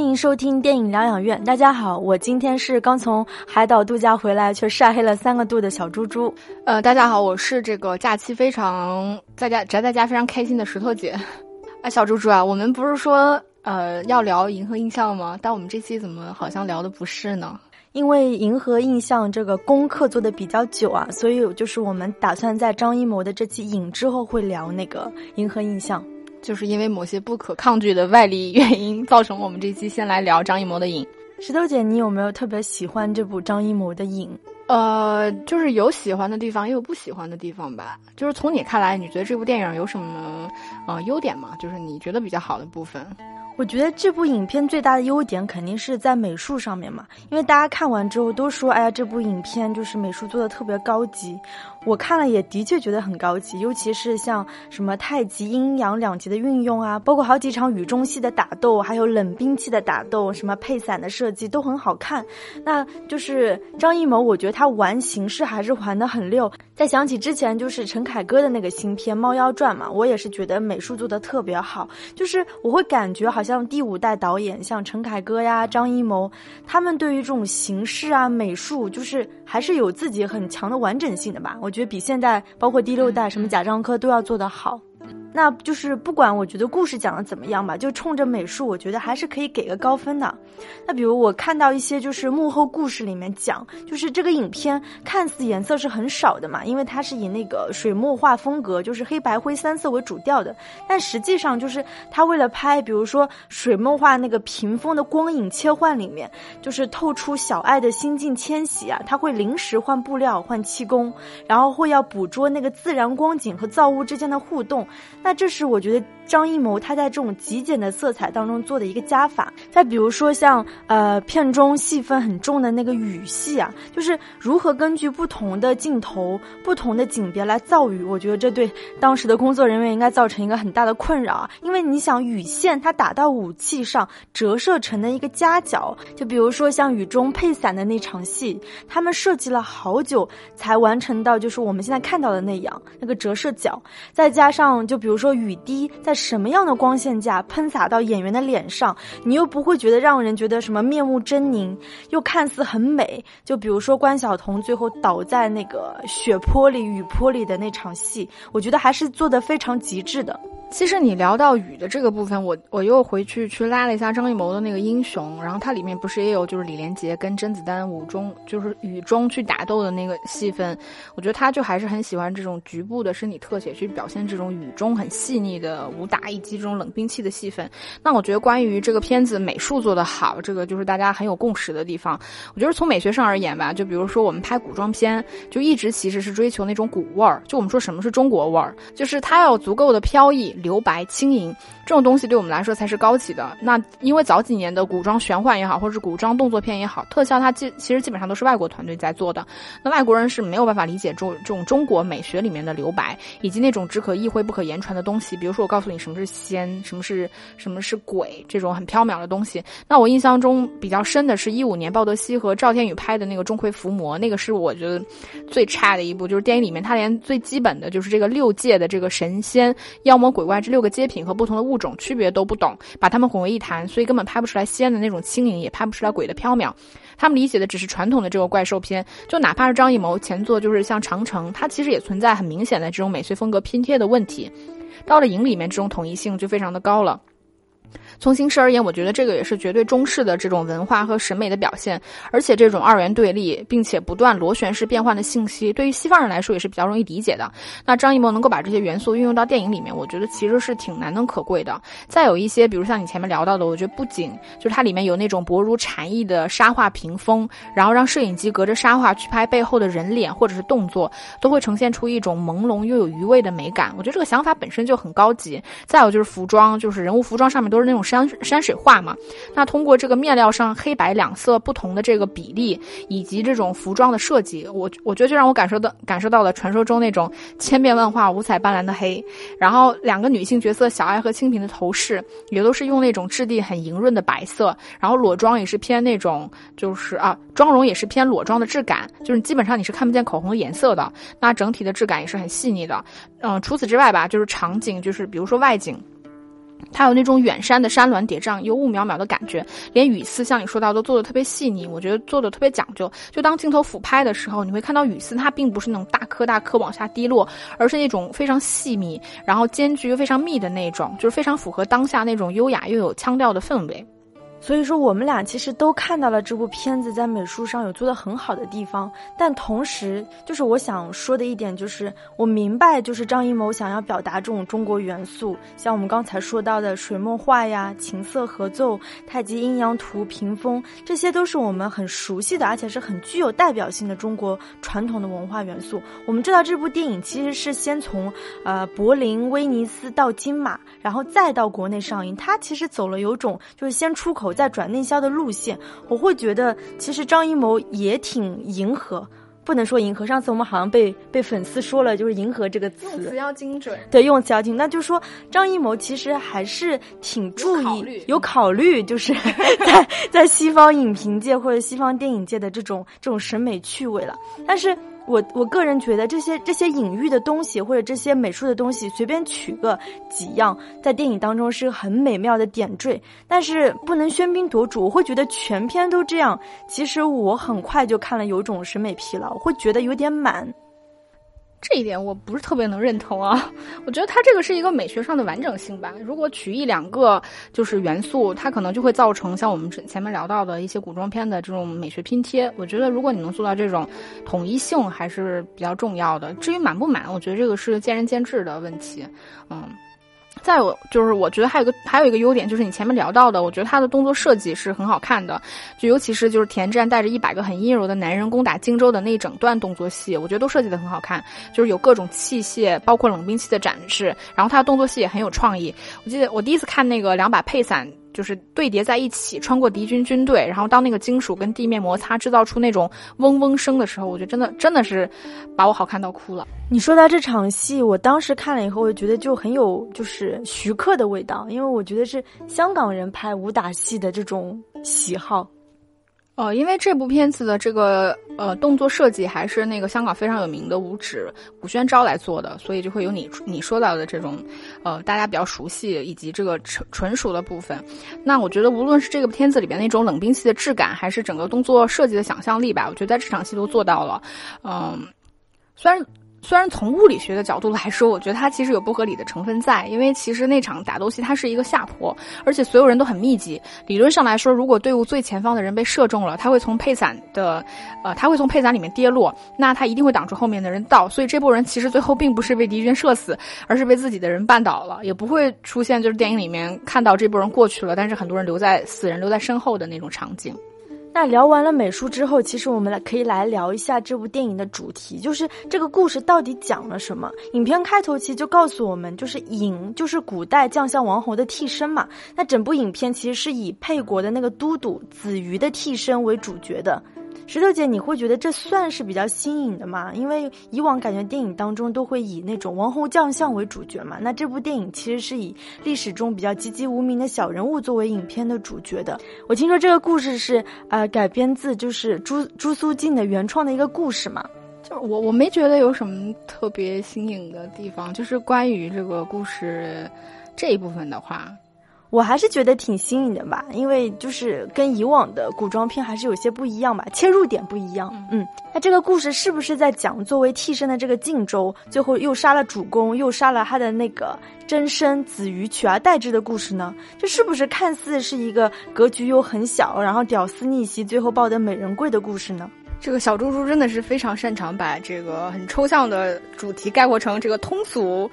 欢迎收听电影疗养院。大家好，我今天是刚从海岛度假回来却晒黑了三个度的小猪猪。呃，大家好，我是这个假期非常在家宅在家非常开心的石头姐。哎，小猪猪啊，我们不是说呃要聊银河印象吗？但我们这期怎么好像聊的不是呢？因为银河印象这个功课做的比较久啊，所以就是我们打算在张艺谋的这期影之后会聊那个银河印象。就是因为某些不可抗拒的外力原因，造成我们这期先来聊张艺谋的影。石头姐，你有没有特别喜欢这部张艺谋的影？呃，就是有喜欢的地方，也有不喜欢的地方吧。就是从你看来，你觉得这部电影有什么呃优点吗？就是你觉得比较好的部分？我觉得这部影片最大的优点肯定是在美术上面嘛，因为大家看完之后都说，哎呀，这部影片就是美术做的特别高级。我看了也的确觉得很高级，尤其是像什么太极阴阳两极的运用啊，包括好几场雨中戏的打斗，还有冷兵器的打斗，什么配伞的设计都很好看。那就是张艺谋，我觉得他玩形式还是玩的很溜。再想起之前就是陈凯歌的那个新片《猫妖传》嘛，我也是觉得美术做的特别好，就是我会感觉好像第五代导演像陈凯歌呀、张艺谋，他们对于这种形式啊、美术，就是还是有自己很强的完整性的吧。我。我觉得比现在包括第六代什么贾樟柯都要做得好。那就是不管我觉得故事讲的怎么样吧，就冲着美术，我觉得还是可以给个高分的。那比如我看到一些就是幕后故事里面讲，就是这个影片看似颜色是很少的嘛，因为它是以那个水墨画风格，就是黑白灰三色为主调的。但实际上就是他为了拍，比如说水墨画那个屏风的光影切换里面，就是透出小爱的心境迁徙啊，他会临时换布料、换气功，然后会要捕捉那个自然光景和造物之间的互动。那这是我觉得。张艺谋他在这种极简的色彩当中做的一个加法，再比如说像呃片中戏份很重的那个雨戏啊，就是如何根据不同的镜头、不同的景别来造雨，我觉得这对当时的工作人员应该造成一个很大的困扰啊。因为你想雨线它打到武器上折射成的一个夹角，就比如说像雨中配伞的那场戏，他们设计了好久才完成到就是我们现在看到的那样那个折射角，再加上就比如说雨滴在。什么样的光线下喷洒到演员的脸上，你又不会觉得让人觉得什么面目狰狞，又看似很美？就比如说关晓彤最后倒在那个血泊里、雨泊里的那场戏，我觉得还是做的非常极致的。其实你聊到雨的这个部分，我我又回去去拉了一下张艺谋的那个英雄，然后它里面不是也有就是李连杰跟甄子丹雨中就是雨中去打斗的那个戏份，我觉得他就还是很喜欢这种局部的身体特写去表现这种雨中很细腻的武打以及这种冷兵器的戏份。那我觉得关于这个片子美术做得好，这个就是大家很有共识的地方。我觉得从美学上而言吧，就比如说我们拍古装片，就一直其实是追求那种古味儿，就我们说什么是中国味儿，就是它要足够的飘逸。留白、轻盈这种东西对我们来说才是高级的。那因为早几年的古装玄幻也好，或者是古装动作片也好，特效它基其实基本上都是外国团队在做的。那外国人是没有办法理解中这种中国美学里面的留白，以及那种只可意会不可言传的东西。比如说，我告诉你什么是仙，什么是什么是鬼，这种很缥缈的东西。那我印象中比较深的是一五年鲍德西和赵天宇拍的那个《钟馗伏魔》，那个是我觉得最差的一部，就是电影里面他连最基本的就是这个六界的这个神仙、妖魔鬼。外这六个街品和不同的物种区别都不懂，把它们混为一谈，所以根本拍不出来仙的那种轻盈，也拍不出来鬼的缥缈。他们理解的只是传统的这个怪兽片，就哪怕是张艺谋前作就是像长城，它其实也存在很明显的这种美学风格拼贴的问题。到了影里面，这种统一性就非常的高了。从形式而言，我觉得这个也是绝对中式的这种文化和审美的表现，而且这种二元对立，并且不断螺旋式变换的信息，对于西方人来说也是比较容易理解的。那张艺谋能够把这些元素运用到电影里面，我觉得其实是挺难能可贵的。再有一些，比如像你前面聊到的，我觉得不仅就是它里面有那种薄如蝉翼的沙画屏风，然后让摄影机隔着沙画去拍背后的人脸或者是动作，都会呈现出一种朦胧又有余味的美感。我觉得这个想法本身就很高级。再有就是服装，就是人物服装上面都是那种。山山水画嘛，那通过这个面料上黑白两色不同的这个比例，以及这种服装的设计，我我觉得就让我感受到感受到了传说中那种千变万化、五彩斑斓的黑。然后两个女性角色小爱和清平的头饰也都是用那种质地很莹润的白色，然后裸妆也是偏那种就是啊，妆容也是偏裸妆的质感，就是基本上你是看不见口红的颜色的。那整体的质感也是很细腻的。嗯，除此之外吧，就是场景，就是比如说外景。它有那种远山的山峦叠嶂、幽雾渺渺的感觉，连雨丝像你说到都做的特别细腻，我觉得做的特别讲究。就当镜头俯拍的时候，你会看到雨丝，它并不是那种大颗大颗往下滴落，而是那种非常细密，然后间距又非常密的那种，就是非常符合当下那种优雅又有腔调的氛围。所以说，我们俩其实都看到了这部片子在美术上有做的很好的地方，但同时，就是我想说的一点就是，我明白，就是张艺谋想要表达这种中国元素，像我们刚才说到的水墨画呀、琴瑟合奏、太极阴阳图、屏风，这些都是我们很熟悉的，而且是很具有代表性的中国传统的文化元素。我们知道这部电影其实是先从呃柏林、威尼斯到金马，然后再到国内上映，它其实走了有种就是先出口。在转内销的路线，我会觉得其实张艺谋也挺迎合，不能说迎合。上次我们好像被被粉丝说了，就是“迎合”这个词，用词要精准。对，用词要精，那就是说张艺谋其实还是挺注意、有考虑，就是在在西方影评界或者西方电影界的这种这种审美趣味了，但是。我我个人觉得这些这些隐喻的东西或者这些美术的东西，随便取个几样，在电影当中是很美妙的点缀，但是不能喧宾夺主。我会觉得全篇都这样，其实我很快就看了有种审美疲劳，会觉得有点满。这一点我不是特别能认同啊，我觉得它这个是一个美学上的完整性吧。如果取一两个就是元素，它可能就会造成像我们前面聊到的一些古装片的这种美学拼贴。我觉得如果你能做到这种统一性，还是比较重要的。至于满不满，我觉得这个是见仁见智的问题，嗯。再有就是，我觉得还有个还有一个优点，就是你前面聊到的，我觉得他的动作设计是很好看的，就尤其是就是田战带着一百个很阴柔的男人攻打荆州的那一整段动作戏，我觉得都设计的很好看，就是有各种器械，包括冷兵器的展示，然后他的动作戏也很有创意。我记得我第一次看那个两把配伞。就是对叠在一起，穿过敌军军队，然后当那个金属跟地面摩擦，制造出那种嗡嗡声的时候，我觉得真的真的是把我好看到哭了。你说到这场戏，我当时看了以后，我觉得就很有就是徐克的味道，因为我觉得是香港人拍武打戏的这种喜好。哦，因为这部片子的这个呃动作设计还是那个香港非常有名的武指古宣昭来做的，所以就会有你你说到的这种，呃大家比较熟悉以及这个纯纯熟的部分。那我觉得无论是这个片子里边那种冷兵器的质感，还是整个动作设计的想象力吧，我觉得在这场戏都做到了。嗯，虽然。虽然从物理学的角度来说，我觉得它其实有不合理的成分在，因为其实那场打斗戏它是一个下坡，而且所有人都很密集。理论上来说，如果队伍最前方的人被射中了，他会从配伞的，呃，他会从配伞里面跌落，那他一定会挡住后面的人到。所以这波人其实最后并不是被敌军射死，而是被自己的人绊倒了，也不会出现就是电影里面看到这波人过去了，但是很多人留在死人留在身后的那种场景。那聊完了美术之后，其实我们来可以来聊一下这部电影的主题，就是这个故事到底讲了什么。影片开头其实就告诉我们，就是影就是古代将相王侯的替身嘛。那整部影片其实是以沛国的那个都督子瑜的替身为主角的。石头姐，你会觉得这算是比较新颖的吗？因为以往感觉电影当中都会以那种王侯将相为主角嘛。那这部电影其实是以历史中比较籍籍无名的小人物作为影片的主角的。我听说这个故事是呃改编自就是朱朱苏静的原创的一个故事嘛。就我我没觉得有什么特别新颖的地方，就是关于这个故事这一部分的话。我还是觉得挺新颖的吧，因为就是跟以往的古装片还是有些不一样吧，切入点不一样。嗯，那这个故事是不是在讲作为替身的这个晋州，最后又杀了主公，又杀了他的那个真身子瑜，取而代之的故事呢？这是不是看似是一个格局又很小，然后屌丝逆袭，最后抱得美人归的故事呢？这个小猪猪真的是非常擅长把这个很抽象的主题概括成这个通俗、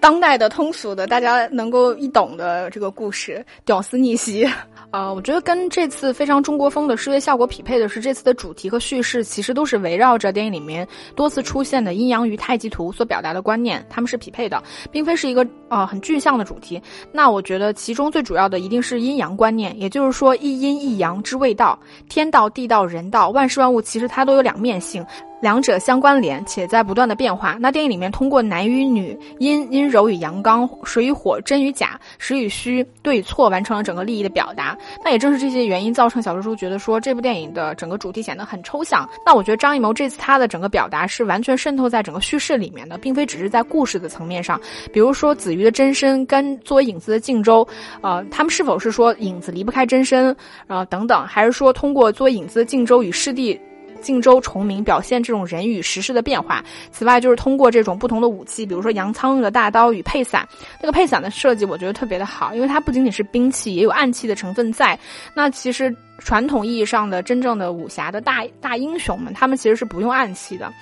当代的通俗的大家能够一懂的这个故事，屌丝逆袭。啊，我觉得跟这次非常中国风的视觉效果匹配的是，这次的主题和叙事其实都是围绕着电影里面多次出现的阴阳鱼太极图所表达的观念，他们是匹配的，并非是一个啊很具象的主题。那我觉得其中最主要的一定是阴阳观念，也就是说一阴一阳之谓道，天道、地道、人道，万事万物其。其实它都有两面性。两者相关联，且在不断的变化。那电影里面通过男与女、阴阴柔与阳刚、水与火、真与假、实与虚、对与错，完成了整个利益的表达。那也正是这些原因，造成小蜘蛛觉得说这部电影的整个主题显得很抽象。那我觉得张艺谋这次他的整个表达是完全渗透在整个叙事里面的，并非只是在故事的层面上。比如说子瑜的真身跟作为影子的靖州，呃，他们是否是说影子离不开真身，呃，等等，还是说通过作为影子的靖州与师弟？荆州重名表现这种人与时事的变化。此外，就是通过这种不同的武器，比如说杨仓用的大刀与配伞，那个配伞的设计我觉得特别的好，因为它不仅仅是兵器，也有暗器的成分在。那其实传统意义上的真正的武侠的大大英雄们，他们其实是不用暗器的。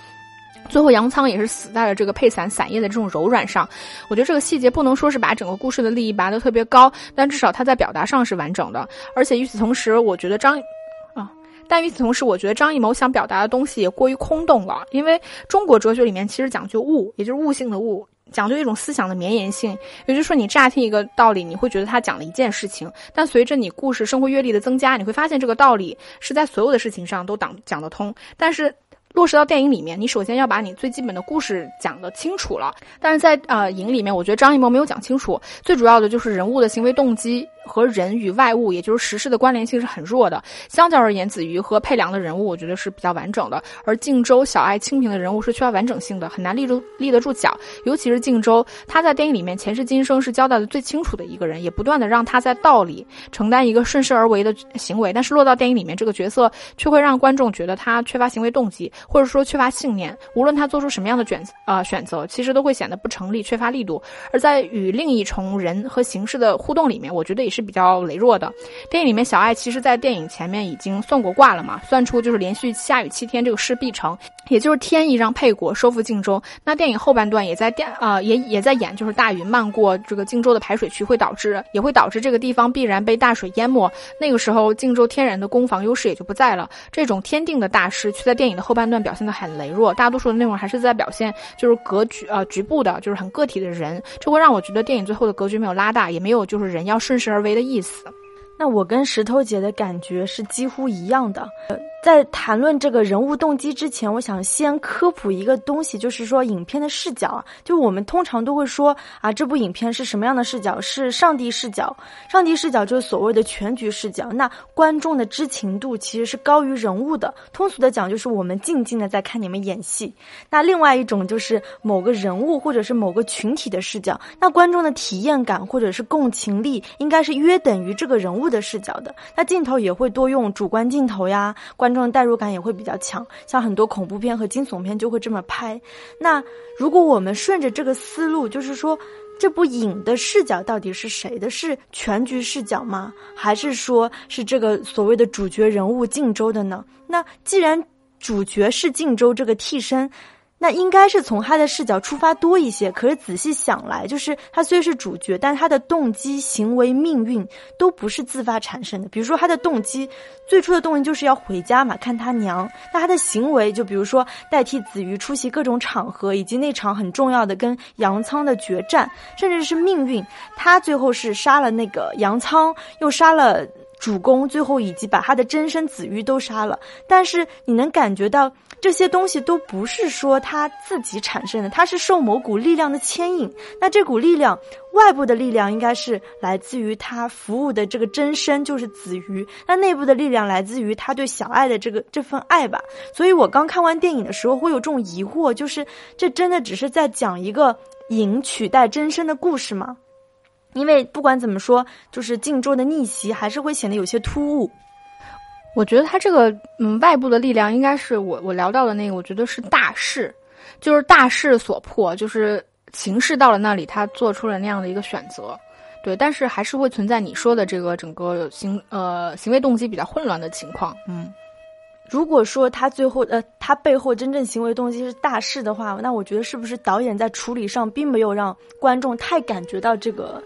最后，杨仓也是死在了这个配伞伞叶的这种柔软上。我觉得这个细节不能说是把整个故事的利益拔得特别高，但至少它在表达上是完整的。而且与此同时，我觉得张。但与此同时，我觉得张艺谋想表达的东西也过于空洞了。因为中国哲学里面其实讲究悟，也就是悟性的悟，讲究一种思想的绵延性。也就是说，你乍听一个道理，你会觉得他讲了一件事情，但随着你故事、生活阅历的增加，你会发现这个道理是在所有的事情上都讲讲得通。但是落实到电影里面，你首先要把你最基本的故事讲得清楚了。但是在呃影里面，我觉得张艺谋没有讲清楚，最主要的就是人物的行为动机。和人与外物，也就是实事的关联性是很弱的。相较而言，子瑜和佩良的人物，我觉得是比较完整的。而靖州、小爱、清平的人物是缺乏完整性的，很难立住立得住脚。尤其是靖州，他在电影里面前世今生是交代的最清楚的一个人，也不断的让他在道里承担一个顺势而为的行为。但是落到电影里面，这个角色却会让观众觉得他缺乏行为动机，或者说缺乏信念。无论他做出什么样的选呃选择，其实都会显得不成立，缺乏力度。而在与另一重人和形式的互动里面，我觉得也是。是比较羸弱的。电影里面，小爱其实在电影前面已经算过卦了嘛，算出就是连续下雨七天，这个事必成，也就是天意让沛国收复荆州。那电影后半段也在电啊，也也在演，就是大雨漫过这个荆州的排水渠，会导致也会导致这个地方必然被大水淹没。那个时候，荆州天然的攻防优势也就不在了。这种天定的大势，却在电影的后半段表现的很羸弱，大多数的内容还是在表现就是格局呃局部的，就是很个体的人，这会让我觉得电影最后的格局没有拉大，也没有就是人要顺势而为的意思。那我跟石头姐的感觉是几乎一样的。在谈论这个人物动机之前，我想先科普一个东西，就是说影片的视角啊。就我们通常都会说啊，这部影片是什么样的视角？是上帝视角。上帝视角就是所谓的全局视角。那观众的知情度其实是高于人物的。通俗的讲，就是我们静静的在看你们演戏。那另外一种就是某个人物或者是某个群体的视角。那观众的体验感或者是共情力，应该是约等于这个人物的视角的。那镜头也会多用主观镜头呀，观。观众代入感也会比较强，像很多恐怖片和惊悚片就会这么拍。那如果我们顺着这个思路，就是说，这部影的视角到底是谁的？是全局视角吗？还是说是这个所谓的主角人物靖州的呢？那既然主角是靖州这个替身。那应该是从他的视角出发多一些，可是仔细想来，就是他虽是主角，但他的动机、行为、命运都不是自发产生的。比如说他的动机，最初的动机就是要回家嘛，看他娘。那他的行为，就比如说代替子瑜出席各种场合，以及那场很重要的跟杨仓的决战，甚至是命运，他最后是杀了那个杨仓，又杀了。主公最后以及把他的真身子瑜都杀了，但是你能感觉到这些东西都不是说他自己产生的，他是受某股力量的牵引。那这股力量，外部的力量应该是来自于他服务的这个真身，就是子瑜。那内部的力量来自于他对小爱的这个这份爱吧。所以我刚看完电影的时候会有这种疑惑，就是这真的只是在讲一个影取代真身的故事吗？因为不管怎么说，就是靖州的逆袭还是会显得有些突兀。我觉得他这个嗯外部的力量应该是我我聊到的那个，我觉得是大势，就是大势所迫，就是情势到了那里，他做出了那样的一个选择。对，但是还是会存在你说的这个整个行呃行为动机比较混乱的情况。嗯，如果说他最后呃他背后真正行为动机是大势的话，那我觉得是不是导演在处理上并没有让观众太感觉到这个。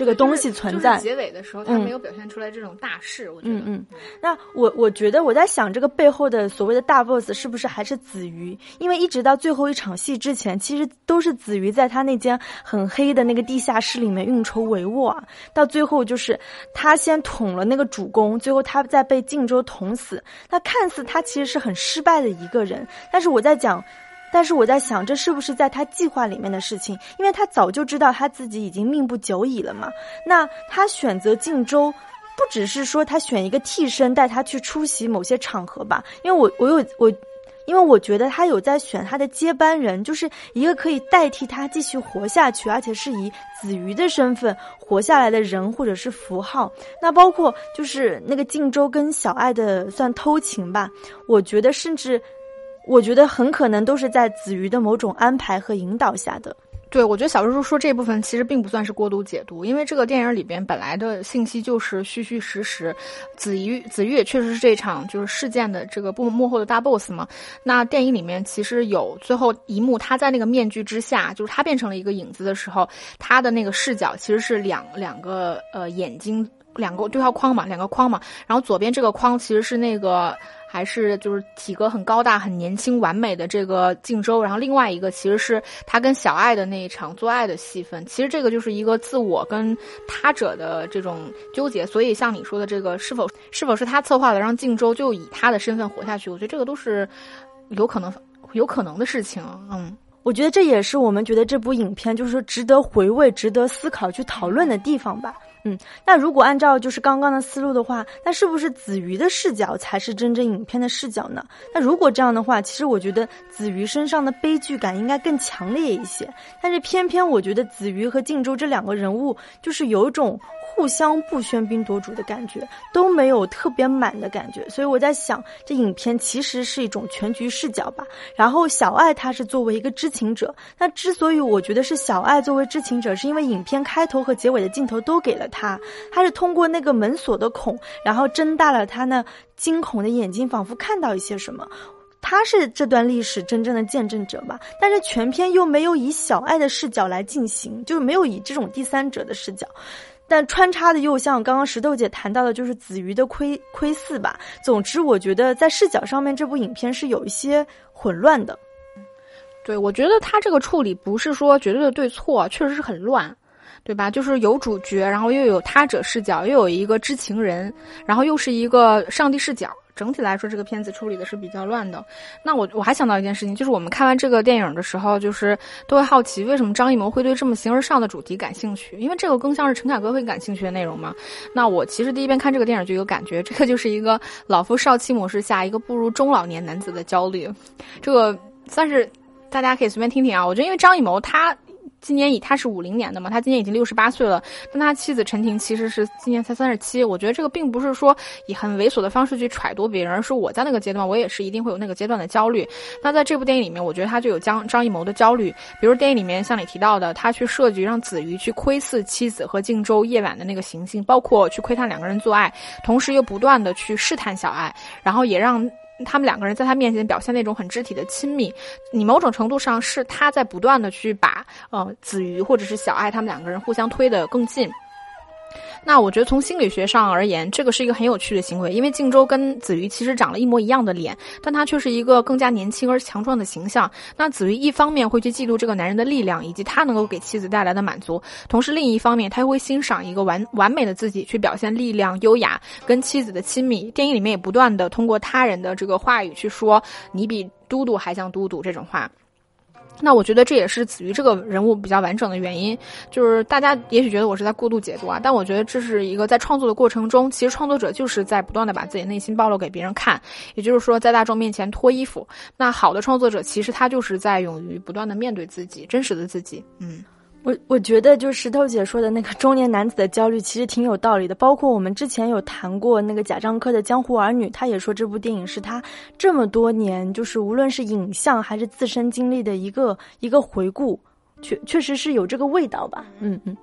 这个东西存在。结尾的时候，他没有表现出来这种大势，我觉得。嗯嗯。那我我觉得我在想，这个背后的所谓的大 boss 是不是还是子瑜？因为一直到最后一场戏之前，其实都是子瑜在他那间很黑的那个地下室里面运筹帷幄啊。到最后就是他先捅了那个主公，最后他再被靖州捅死。那看似他其实是很失败的一个人，但是我在讲。但是我在想，这是不是在他计划里面的事情？因为他早就知道他自己已经命不久矣了嘛。那他选择靖州，不只是说他选一个替身带他去出席某些场合吧？因为我我有我，因为我觉得他有在选他的接班人，就是一个可以代替他继续活下去，而且是以子瑜的身份活下来的人或者是符号。那包括就是那个靖州跟小爱的算偷情吧？我觉得甚至。我觉得很可能都是在子瑜的某种安排和引导下的。对，我觉得小叔叔说这部分其实并不算是过度解读，因为这个电影里边本来的信息就是虚虚实实。子瑜，子瑜也确实是这场就是事件的这个幕幕后的大 boss 嘛。那电影里面其实有最后一幕，他在那个面具之下，就是他变成了一个影子的时候，他的那个视角其实是两两个呃眼睛，两个对话框嘛，两个框嘛。然后左边这个框其实是那个。还是就是体格很高大、很年轻、完美的这个靖州，然后另外一个其实是他跟小爱的那一场做爱的戏份。其实这个就是一个自我跟他者的这种纠结。所以像你说的这个，是否是否是他策划的，让靖州就以他的身份活下去？我觉得这个都是有可能、有可能的事情。嗯，我觉得这也是我们觉得这部影片就是值得回味、值得思考、去讨论的地方吧。嗯，那如果按照就是刚刚的思路的话，那是不是子瑜的视角才是真正影片的视角呢？那如果这样的话，其实我觉得子瑜身上的悲剧感应该更强烈一些。但是偏偏我觉得子瑜和靖州这两个人物就是有一种。互相不喧宾夺主的感觉都没有特别满的感觉，所以我在想，这影片其实是一种全局视角吧。然后小爱她是作为一个知情者，那之所以我觉得是小爱作为知情者，是因为影片开头和结尾的镜头都给了他，他是通过那个门锁的孔，然后睁大了他那惊恐的眼睛，仿佛看到一些什么。他是这段历史真正的见证者吧？但是全篇又没有以小爱的视角来进行，就没有以这种第三者的视角。但穿插的又像刚刚石头姐谈到的，就是子瑜的窥窥伺吧。总之，我觉得在视角上面，这部影片是有一些混乱的。对，我觉得他这个处理不是说绝对的对错，确实是很乱，对吧？就是有主角，然后又有他者视角，又有一个知情人，然后又是一个上帝视角。整体来说，这个片子处理的是比较乱的。那我我还想到一件事情，就是我们看完这个电影的时候，就是都会好奇，为什么张艺谋会对这么形而上的主题感兴趣？因为这个更像是陈凯歌会感兴趣的内容嘛。那我其实第一遍看这个电影就有感觉，这个就是一个老夫少妻模式下一个步入中老年男子的焦虑。这个算是大家可以随便听听啊。我觉得，因为张艺谋他。今年以他是五零年的嘛，他今年已经六十八岁了。但他妻子陈婷其实是今年才三十七。我觉得这个并不是说以很猥琐的方式去揣度别人，而是我在那个阶段，我也是一定会有那个阶段的焦虑。那在这部电影里面，我觉得他就有张张艺谋的焦虑。比如电影里面像你提到的，他去设计让子瑜去窥伺妻子和靖州夜晚的那个行径，包括去窥探两个人做爱，同时又不断的去试探小爱，然后也让。他们两个人在他面前表现那种很肢体的亲密，你某种程度上是他在不断的去把呃子瑜或者是小爱他们两个人互相推得更近。那我觉得从心理学上而言，这个是一个很有趣的行为，因为靖州跟子瑜其实长了一模一样的脸，但他却是一个更加年轻而强壮的形象。那子瑜一方面会去嫉妒这个男人的力量以及他能够给妻子带来的满足，同时另一方面他又会欣赏一个完完美的自己去表现力量、优雅跟妻子的亲密。电影里面也不断的通过他人的这个话语去说你比都督还像都督这种话。那我觉得这也是子瑜这个人物比较完整的原因，就是大家也许觉得我是在过度解读啊，但我觉得这是一个在创作的过程中，其实创作者就是在不断的把自己内心暴露给别人看，也就是说在大众面前脱衣服。那好的创作者其实他就是在勇于不断的面对自己真实的自己，嗯。我我觉得，就石头姐说的那个中年男子的焦虑，其实挺有道理的。包括我们之前有谈过那个贾樟柯的《江湖儿女》，他也说这部电影是他这么多年，就是无论是影像还是自身经历的一个一个回顾，确确实是有这个味道吧。嗯嗯。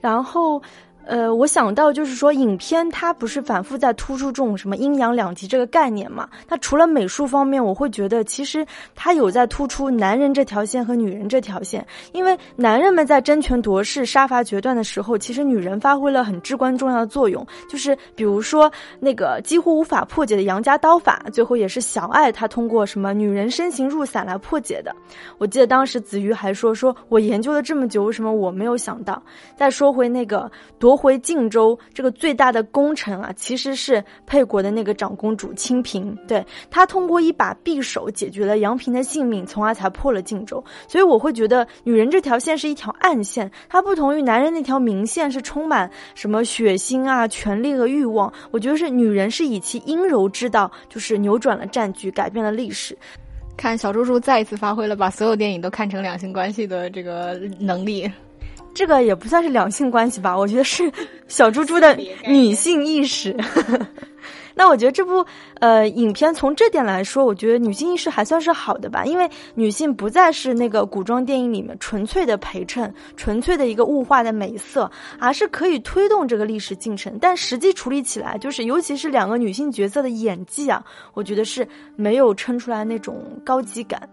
然后，呃，我想到就是说，影片它不是反复在突出这种什么阴阳两极这个概念嘛？那除了美术方面，我会觉得其实它有在突出男人这条线和女人这条线。因为男人们在争权夺势、杀伐决断的时候，其实女人发挥了很至关重要的作用。就是比如说那个几乎无法破解的杨家刀法，最后也是小爱她通过什么女人身形入伞来破解的。我记得当时子瑜还说：“说我研究了这么久，为什么我没有想到？”再说回那个夺。回晋州这个最大的功臣啊，其实是沛国的那个长公主清平。对她通过一把匕首解决了杨平的性命，从而才破了晋州。所以我会觉得，女人这条线是一条暗线，它不同于男人那条明线，是充满什么血腥啊、权力和欲望。我觉得是女人是以其阴柔之道，就是扭转了战局，改变了历史。看小猪猪再一次发挥了把所有电影都看成两性关系的这个能力。这个也不算是两性关系吧，我觉得是小猪猪的女性意识。那我觉得这部呃影片从这点来说，我觉得女性意识还算是好的吧，因为女性不再是那个古装电影里面纯粹的陪衬、纯粹的一个物化的美色，而是可以推动这个历史进程。但实际处理起来，就是尤其是两个女性角色的演技啊，我觉得是没有撑出来那种高级感。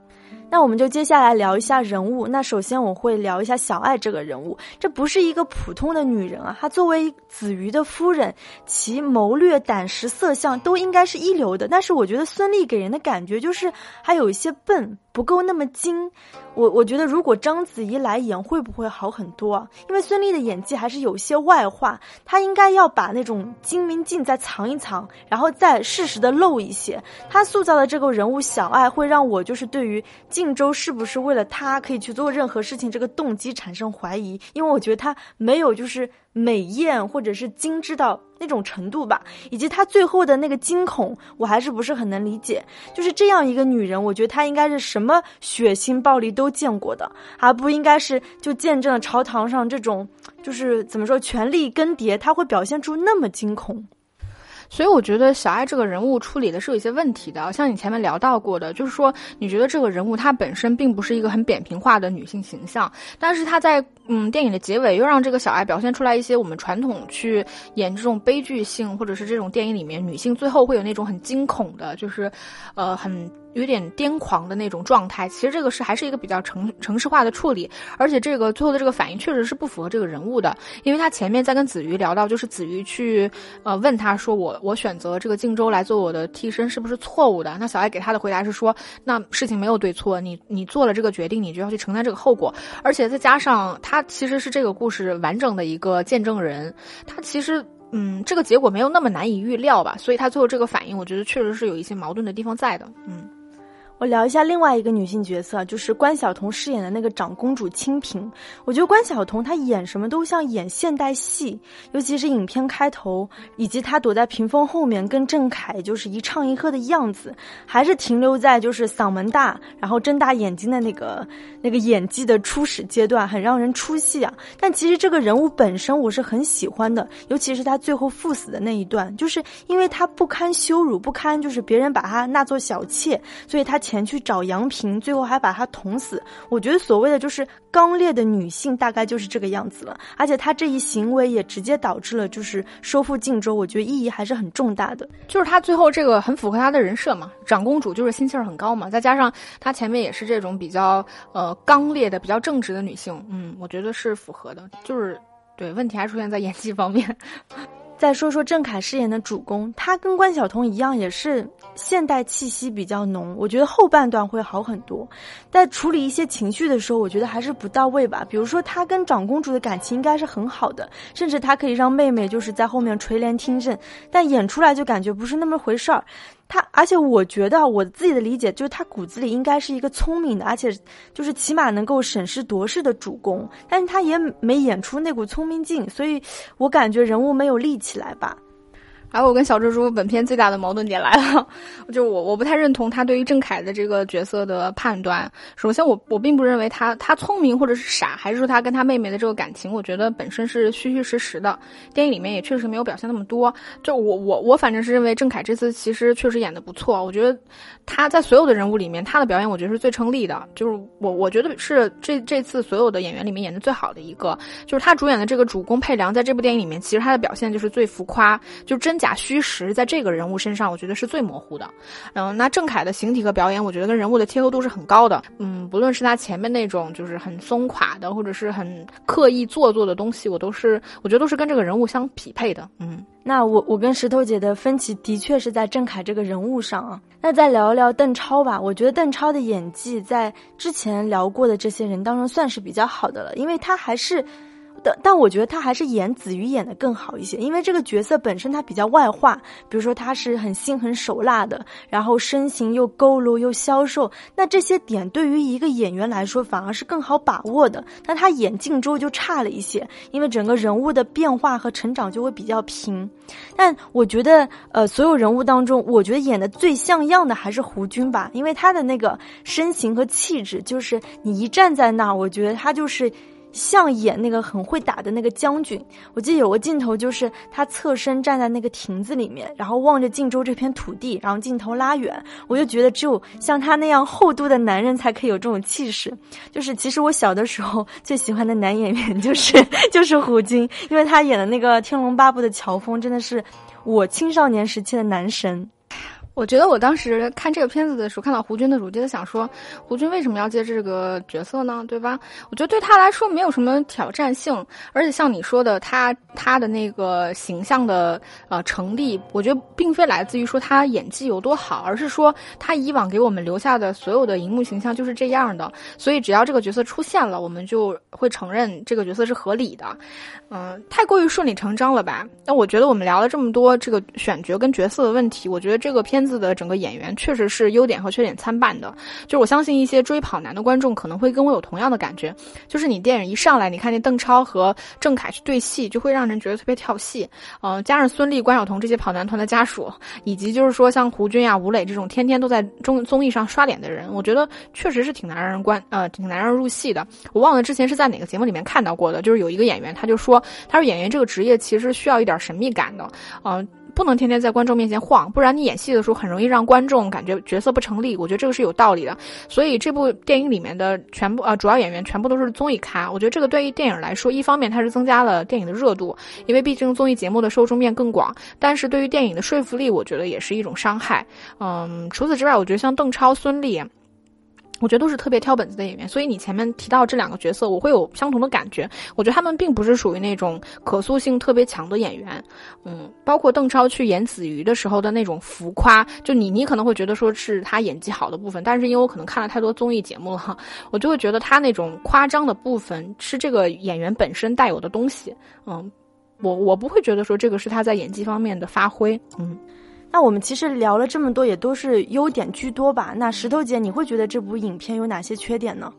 那我们就接下来聊一下人物。那首先我会聊一下小爱这个人物，这不是一个普通的女人啊，她作为子瑜的夫人，其谋略、胆识、色相都应该是一流的。但是我觉得孙俪给人的感觉就是还有一些笨。不够那么精，我我觉得如果章子怡来演会不会好很多？因为孙俪的演技还是有些外化，她应该要把那种精明劲再藏一藏，然后再适时的露一些。她塑造的这个人物小爱会让我就是对于晋州是不是为了她可以去做任何事情这个动机产生怀疑，因为我觉得她没有就是。美艳或者是精致到那种程度吧，以及她最后的那个惊恐，我还是不是很能理解。就是这样一个女人，我觉得她应该是什么血腥暴力都见过的，而不应该是就见证了朝堂上这种就是怎么说权力更迭，她会表现出那么惊恐。所以我觉得小爱这个人物处理的是有一些问题的，像你前面聊到过的，就是说你觉得这个人物她本身并不是一个很扁平化的女性形象，但是她在嗯电影的结尾又让这个小爱表现出来一些我们传统去演这种悲剧性或者是这种电影里面女性最后会有那种很惊恐的，就是呃很。有点癫狂的那种状态，其实这个是还是一个比较城城市化的处理，而且这个最后的这个反应确实是不符合这个人物的，因为他前面在跟子瑜聊到，就是子瑜去呃问他说我我选择这个靖州来做我的替身是不是错误的？那小爱给他的回答是说，那事情没有对错，你你做了这个决定，你就要去承担这个后果，而且再加上他其实是这个故事完整的一个见证人，他其实嗯这个结果没有那么难以预料吧，所以他最后这个反应，我觉得确实是有一些矛盾的地方在的，嗯。我聊一下另外一个女性角色，就是关晓彤饰演的那个长公主清平。我觉得关晓彤她演什么都像演现代戏，尤其是影片开头，以及她躲在屏风后面跟郑恺就是一唱一和的样子，还是停留在就是嗓门大，然后睁大眼睛的那个那个演技的初始阶段，很让人出戏啊。但其实这个人物本身我是很喜欢的，尤其是她最后赴死的那一段，就是因为她不堪羞辱，不堪就是别人把她纳做小妾，所以她。前去找杨平，最后还把他捅死。我觉得所谓的就是刚烈的女性，大概就是这个样子了。而且她这一行为也直接导致了就是收复荆州，我觉得意义还是很重大的。就是她最后这个很符合她的人设嘛，长公主就是心气儿很高嘛，再加上她前面也是这种比较呃刚烈的、比较正直的女性，嗯，我觉得是符合的。就是对问题还出现在演技方面。再说说郑恺饰演的主公，他跟关晓彤一样，也是现代气息比较浓。我觉得后半段会好很多，在处理一些情绪的时候，我觉得还是不到位吧。比如说，他跟长公主的感情应该是很好的，甚至他可以让妹妹就是在后面垂帘听政，但演出来就感觉不是那么回事儿。他，而且我觉得我自己的理解就是，他骨子里应该是一个聪明的，而且就是起码能够审时度势的主公，但是他也没演出那股聪明劲，所以我感觉人物没有立起来吧。而我跟小蜘蛛本片最大的矛盾点来了，就我我不太认同他对于郑恺的这个角色的判断。首先，我我并不认为他他聪明或者是傻，还是说他跟他妹妹的这个感情，我觉得本身是虚虚实实的。电影里面也确实没有表现那么多。就我我我反正是认为郑恺这次其实确实演的不错。我觉得他在所有的人物里面，他的表演我觉得是最成立的。就是我我觉得是这这次所有的演员里面演的最好的一个。就是他主演的这个主公佩良，在这部电影里面，其实他的表现就是最浮夸，就真。假虚实在这个人物身上，我觉得是最模糊的。嗯，那郑恺的形体和表演，我觉得跟人物的贴合度是很高的。嗯，不论是他前面那种就是很松垮的，或者是很刻意做作的东西，我都是我觉得都是跟这个人物相匹配的。嗯，那我我跟石头姐的分歧的确是在郑恺这个人物上啊。那再聊一聊邓超吧，我觉得邓超的演技在之前聊过的这些人当中算是比较好的了，因为他还是。但我觉得他还是演子瑜演的更好一些，因为这个角色本身他比较外化，比如说他是很心狠手辣的，然后身形又佝偻又消瘦，那这些点对于一个演员来说反而是更好把握的。那他演靖州就差了一些，因为整个人物的变化和成长就会比较平。但我觉得，呃，所有人物当中，我觉得演的最像样的还是胡军吧，因为他的那个身形和气质，就是你一站在那儿，我觉得他就是。像演那个很会打的那个将军，我记得有个镜头就是他侧身站在那个亭子里面，然后望着晋州这片土地，然后镜头拉远，我就觉得只有像他那样厚度的男人才可以有这种气势。就是其实我小的时候最喜欢的男演员就是 就是胡军，因为他演的那个《天龙八部》的乔峰真的是我青少年时期的男神。我觉得我当时看这个片子的时候，看到胡军的时候，就在想说，胡军为什么要接这个角色呢？对吧？我觉得对他来说没有什么挑战性，而且像你说的，他他的那个形象的呃成立，我觉得并非来自于说他演技有多好，而是说他以往给我们留下的所有的荧幕形象就是这样的，所以只要这个角色出现了，我们就会承认这个角色是合理的。嗯，太过于顺理成章了吧？那我觉得我们聊了这么多这个选角跟角色的问题，我觉得这个片。子的整个演员确实是优点和缺点参半的，就是我相信一些追跑男的观众可能会跟我有同样的感觉，就是你电影一上来，你看见邓超和郑恺去对戏，就会让人觉得特别跳戏。嗯，加上孙俪、关晓彤这些跑男团的家属，以及就是说像胡军啊、吴磊这种天天都在综综艺上刷脸的人，我觉得确实是挺难让人观呃挺难让人入戏的。我忘了之前是在哪个节目里面看到过的，就是有一个演员他就说，他说演员这个职业其实需要一点神秘感的，嗯。不能天天在观众面前晃，不然你演戏的时候很容易让观众感觉角色不成立。我觉得这个是有道理的。所以这部电影里面的全部呃主要演员全部都是综艺咖。我觉得这个对于电影来说，一方面它是增加了电影的热度，因为毕竟综艺节目的受众面更广。但是对于电影的说服力，我觉得也是一种伤害。嗯，除此之外，我觉得像邓超、孙俪。我觉得都是特别挑本子的演员，所以你前面提到这两个角色，我会有相同的感觉。我觉得他们并不是属于那种可塑性特别强的演员，嗯，包括邓超去演子瑜的时候的那种浮夸，就你你可能会觉得说是他演技好的部分，但是因为我可能看了太多综艺节目了，我就会觉得他那种夸张的部分是这个演员本身带有的东西，嗯，我我不会觉得说这个是他在演技方面的发挥，嗯。那我们其实聊了这么多，也都是优点居多吧？那石头姐，你会觉得这部影片有哪些缺点呢？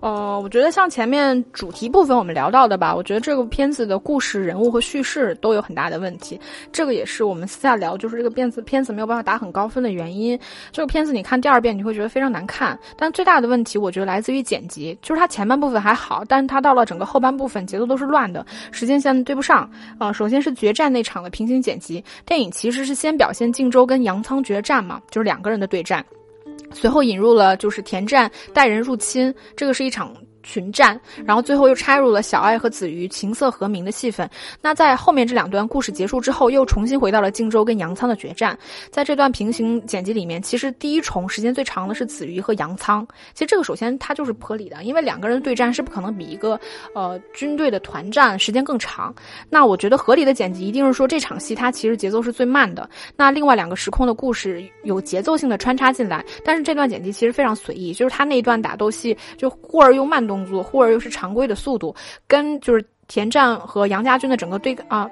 呃，我觉得像前面主题部分我们聊到的吧，我觉得这个片子的故事、人物和叙事都有很大的问题。这个也是我们私下聊，就是这个片子片子没有办法打很高分的原因。这个片子你看第二遍你会觉得非常难看，但最大的问题我觉得来自于剪辑，就是它前半部分还好，但是它到了整个后半部分节奏都是乱的，时间线对不上。啊，首先是决战那场的平行剪辑，电影其实是先表现靖州跟杨仓决战嘛，就是两个人的对战。随后引入了就是田战带人入侵，这个是一场。群战，然后最后又插入了小爱和子瑜情色和鸣的戏份。那在后面这两段故事结束之后，又重新回到了荆州跟杨仓的决战。在这段平行剪辑里面，其实第一重时间最长的是子瑜和杨仓。其实这个首先它就是不合理的，因为两个人对战是不可能比一个呃军队的团战时间更长。那我觉得合理的剪辑一定是说这场戏它其实节奏是最慢的。那另外两个时空的故事有节奏性的穿插进来，但是这段剪辑其实非常随意，就是他那一段打斗戏就忽而又慢。动作，忽而又是常规的速度，跟就是田战和杨家军的整个对啊，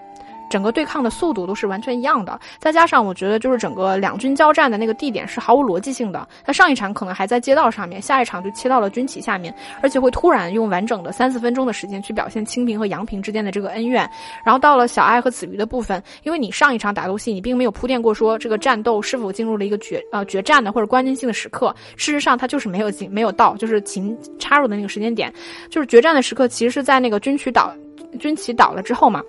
整个对抗的速度都是完全一样的。再加上我觉得就是整个两军交战的那个地点是毫无逻辑性的。他上一场可能还在街道上面，下一场就切到了军旗下面，而且会突然用完整的三四分钟的时间去表现清平和杨平之间的这个恩怨。然后到了小爱和子瑜的部分，因为你上一场打斗戏你并没有铺垫过说这个战斗是否进入了一个决呃决战的或者关键性的时刻，事实上它就是没有进没有到，就是秦插入的那个时间点，就是决战的时刻其实是在那个军旗倒军旗倒了之后嘛。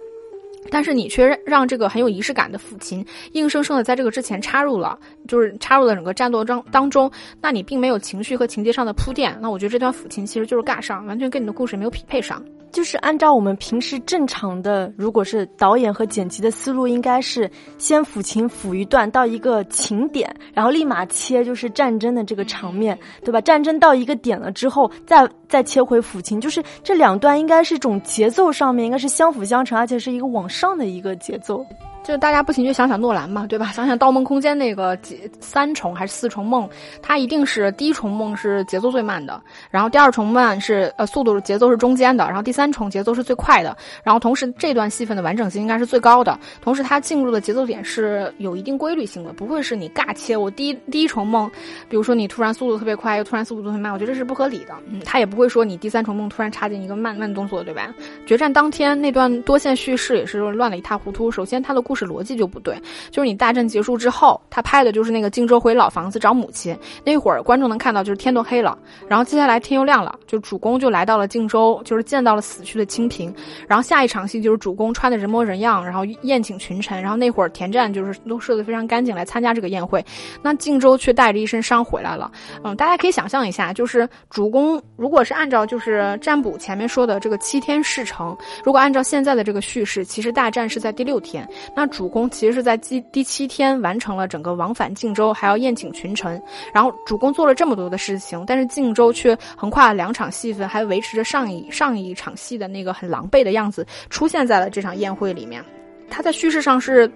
但是你却让这个很有仪式感的抚琴硬生生的在这个之前插入了，就是插入了整个战斗当当中，那你并没有情绪和情节上的铺垫，那我觉得这段抚琴其实就是尬上，完全跟你的故事没有匹配上。就是按照我们平时正常的，如果是导演和剪辑的思路，应该是先抚琴抚一段到一个情点，然后立马切就是战争的这个场面，对吧？战争到一个点了之后，再再切回抚琴，就是这两段应该是种节奏上面应该是相辅相成，而且是一个往上的一个节奏。就大家不行就想想诺兰嘛，对吧？想想《盗梦空间》那个几三重还是四重梦，它一定是第一重梦是节奏最慢的，然后第二重慢是呃速度节奏是中间的，然后第三重节奏是最快的，然后同时这段戏份的完整性应该是最高的，同时它进入的节奏点是有一定规律性的，不会是你尬切。我第一第一重梦，比如说你突然速度特别快，又突然速度特别慢，我觉得这是不合理的。嗯，他也不会说你第三重梦突然插进一个慢慢动作，对吧？决战当天那段多线叙事也是乱的一塌糊涂。首先，它的故事是逻辑就不对，就是你大战结束之后，他拍的就是那个荆州回老房子找母亲。那会儿，观众能看到就是天都黑了，然后接下来天又亮了，就主公就来到了荆州，就是见到了死去的清平，然后下一场戏就是主公穿的人模人样，然后宴请群臣，然后那会儿田战就是都设的非常干净来参加这个宴会，那荆州却带着一身伤回来了。嗯，大家可以想象一下，就是主公如果是按照就是占卜前面说的这个七天事成，如果按照现在的这个叙事，其实大战是在第六天，那主公。其实是在第第七天完成了整个往返晋州，还要宴请群臣。然后主公做了这么多的事情，但是晋州却横跨了两场戏份，还维持着上一上一场戏的那个很狼狈的样子，出现在了这场宴会里面。他在叙事上是。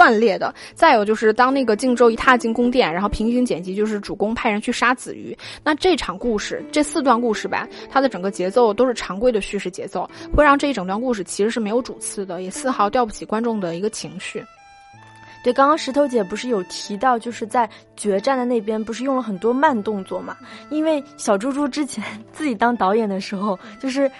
断裂的。再有就是，当那个靖州一踏进宫殿，然后平行剪辑就是主公派人去杀子瑜。那这场故事，这四段故事吧，它的整个节奏都是常规的叙事节奏，会让这一整段故事其实是没有主次的，也丝毫吊不起观众的一个情绪。对，刚刚石头姐不是有提到，就是在决战的那边不是用了很多慢动作嘛？因为小猪猪之前 自己当导演的时候，就是。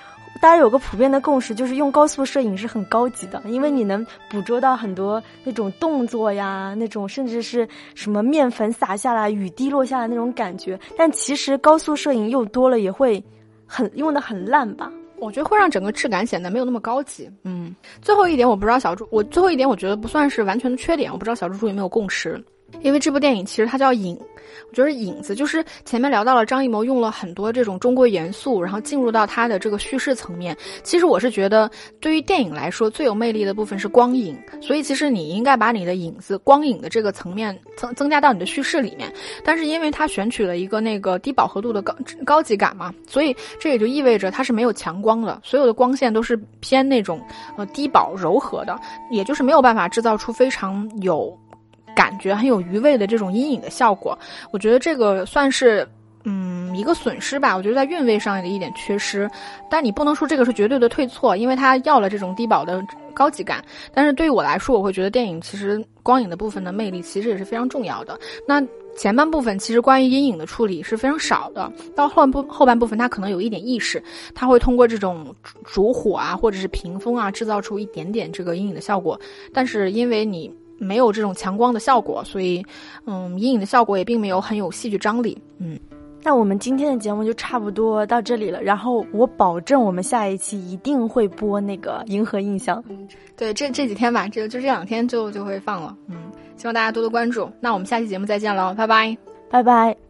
大家有个普遍的共识，就是用高速摄影是很高级的，因为你能捕捉到很多那种动作呀，那种甚至是什么面粉洒下来、雨滴落下来那种感觉。但其实高速摄影又多了，也会很用的很烂吧？我觉得会让整个质感显得没有那么高级。嗯，最后一点我不知道小猪，我最后一点我觉得不算是完全的缺点，我不知道小猪猪有没有共识。因为这部电影其实它叫影，我觉得影子就是前面聊到了张艺谋用了很多这种中国元素，然后进入到他的这个叙事层面。其实我是觉得，对于电影来说最有魅力的部分是光影，所以其实你应该把你的影子、光影的这个层面增增加到你的叙事里面。但是因为它选取了一个那个低饱和度的高高级感嘛，所以这也就意味着它是没有强光的，所有的光线都是偏那种呃低饱柔和的，也就是没有办法制造出非常有。感觉很有余味的这种阴影的效果，我觉得这个算是嗯一个损失吧。我觉得在韵味上的一点缺失，但你不能说这个是绝对的退错，因为它要了这种低保的高级感。但是对于我来说，我会觉得电影其实光影的部分的魅力其实也是非常重要的。那前半部分其实关于阴影的处理是非常少的，到后半部后半部分它可能有一点意识，它会通过这种烛火啊或者是屏风啊制造出一点点这个阴影的效果。但是因为你。没有这种强光的效果，所以，嗯，阴影的效果也并没有很有戏剧张力。嗯，那我们今天的节目就差不多到这里了。然后我保证，我们下一期一定会播那个《银河印象》。嗯，对，这这几天吧，这就这两天就就会放了。嗯，希望大家多多关注。那我们下期节目再见喽，拜拜，拜拜。